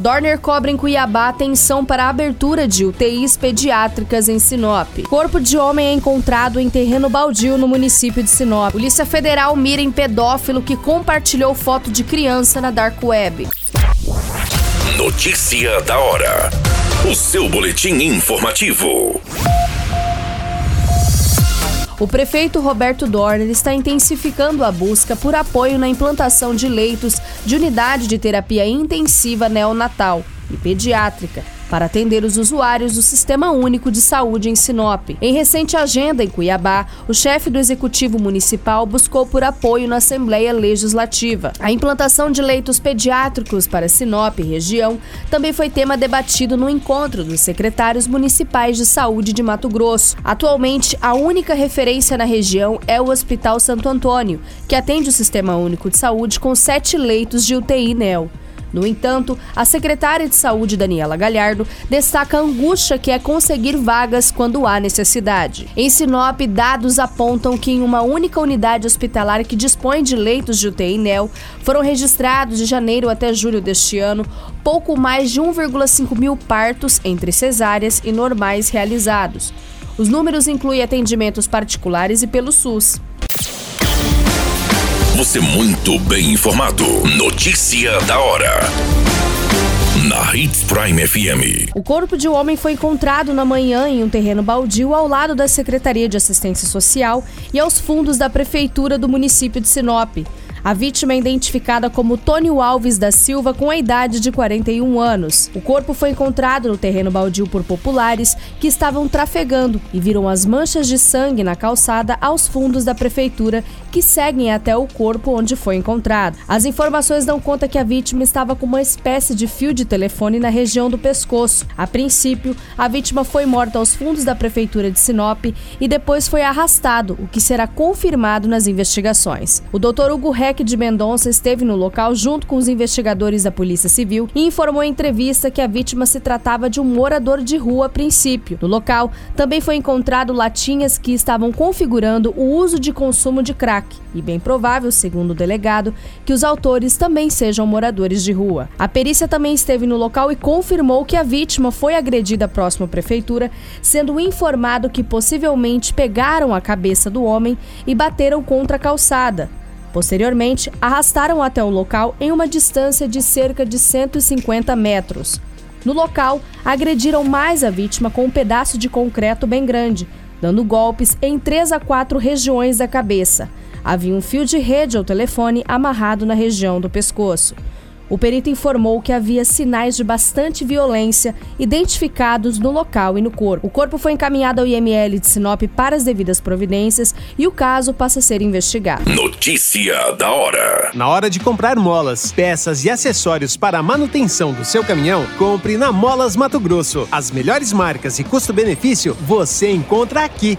Dorner cobra em Cuiabá atenção para a abertura de UTIs pediátricas em Sinop. Corpo de homem é encontrado em terreno baldio no município de Sinop. Polícia Federal mira em pedófilo que compartilhou foto de criança na Dark Web. Notícia da hora. O seu boletim informativo. O prefeito Roberto Dorner está intensificando a busca por apoio na implantação de leitos de unidade de terapia intensiva neonatal e pediátrica para atender os usuários do Sistema Único de Saúde em Sinop. Em recente agenda em Cuiabá, o chefe do Executivo Municipal buscou por apoio na Assembleia Legislativa. A implantação de leitos pediátricos para Sinop e região também foi tema debatido no encontro dos secretários municipais de saúde de Mato Grosso. Atualmente, a única referência na região é o Hospital Santo Antônio, que atende o Sistema Único de Saúde com sete leitos de UTI NEL. No entanto, a secretária de Saúde, Daniela Galhardo, destaca a angústia que é conseguir vagas quando há necessidade. Em Sinop, dados apontam que em uma única unidade hospitalar que dispõe de leitos de UTI NEL, foram registrados de janeiro até julho deste ano pouco mais de 1,5 mil partos entre cesáreas e normais realizados. Os números incluem atendimentos particulares e pelo SUS. Você muito bem informado. Notícia da hora. Na Hits Prime FM. O corpo de um homem foi encontrado na manhã em um terreno baldio ao lado da Secretaria de Assistência Social e aos fundos da Prefeitura do município de Sinop. A vítima é identificada como Tônio Alves da Silva, com a idade de 41 anos. O corpo foi encontrado no terreno baldio por populares que estavam trafegando e viram as manchas de sangue na calçada aos fundos da prefeitura, que seguem até o corpo onde foi encontrado. As informações dão conta que a vítima estava com uma espécie de fio de telefone na região do pescoço. A princípio, a vítima foi morta aos fundos da prefeitura de Sinop e depois foi arrastado, o que será confirmado nas investigações. O doutor Hugo Reck de Mendonça esteve no local junto com os investigadores da Polícia Civil e informou em entrevista que a vítima se tratava de um morador de rua a princípio. No local, também foi encontrado latinhas que estavam configurando o uso de consumo de crack e bem provável, segundo o delegado, que os autores também sejam moradores de rua. A perícia também esteve no local e confirmou que a vítima foi agredida próximo à prefeitura, sendo informado que possivelmente pegaram a cabeça do homem e bateram contra a calçada. Posteriormente, arrastaram até o local em uma distância de cerca de 150 metros. No local, agrediram mais a vítima com um pedaço de concreto bem grande, dando golpes em três a quatro regiões da cabeça. Havia um fio de rede ao telefone amarrado na região do pescoço. O perito informou que havia sinais de bastante violência identificados no local e no corpo. O corpo foi encaminhado ao IML de Sinop para as devidas providências e o caso passa a ser investigado. Notícia da hora. Na hora de comprar molas, peças e acessórios para a manutenção do seu caminhão, compre na Molas Mato Grosso. As melhores marcas e custo-benefício você encontra aqui.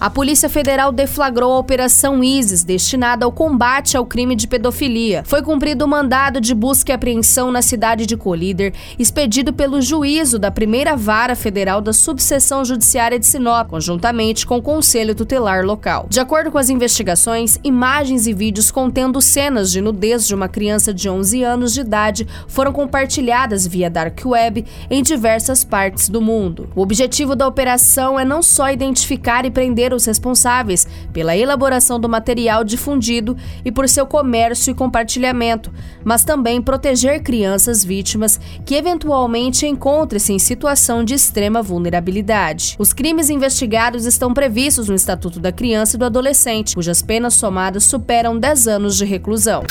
A Polícia Federal deflagrou a Operação ISIS, destinada ao combate ao crime de pedofilia. Foi cumprido o mandado de busca e apreensão na cidade de Colíder, expedido pelo juízo da primeira vara federal da subseção judiciária de Sinop, conjuntamente com o Conselho Tutelar local. De acordo com as investigações, imagens e vídeos contendo cenas de nudez de uma criança de 11 anos de idade foram compartilhadas via Dark Web em diversas partes do mundo. O objetivo da operação é não só identificar e prender os responsáveis pela elaboração do material difundido e por seu comércio e compartilhamento, mas também proteger crianças vítimas que eventualmente encontrem-se em situação de extrema vulnerabilidade. Os crimes investigados estão previstos no Estatuto da Criança e do Adolescente, cujas penas somadas superam 10 anos de reclusão.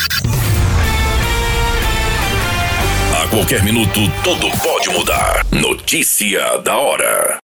A qualquer minuto, tudo pode mudar. Notícia da hora.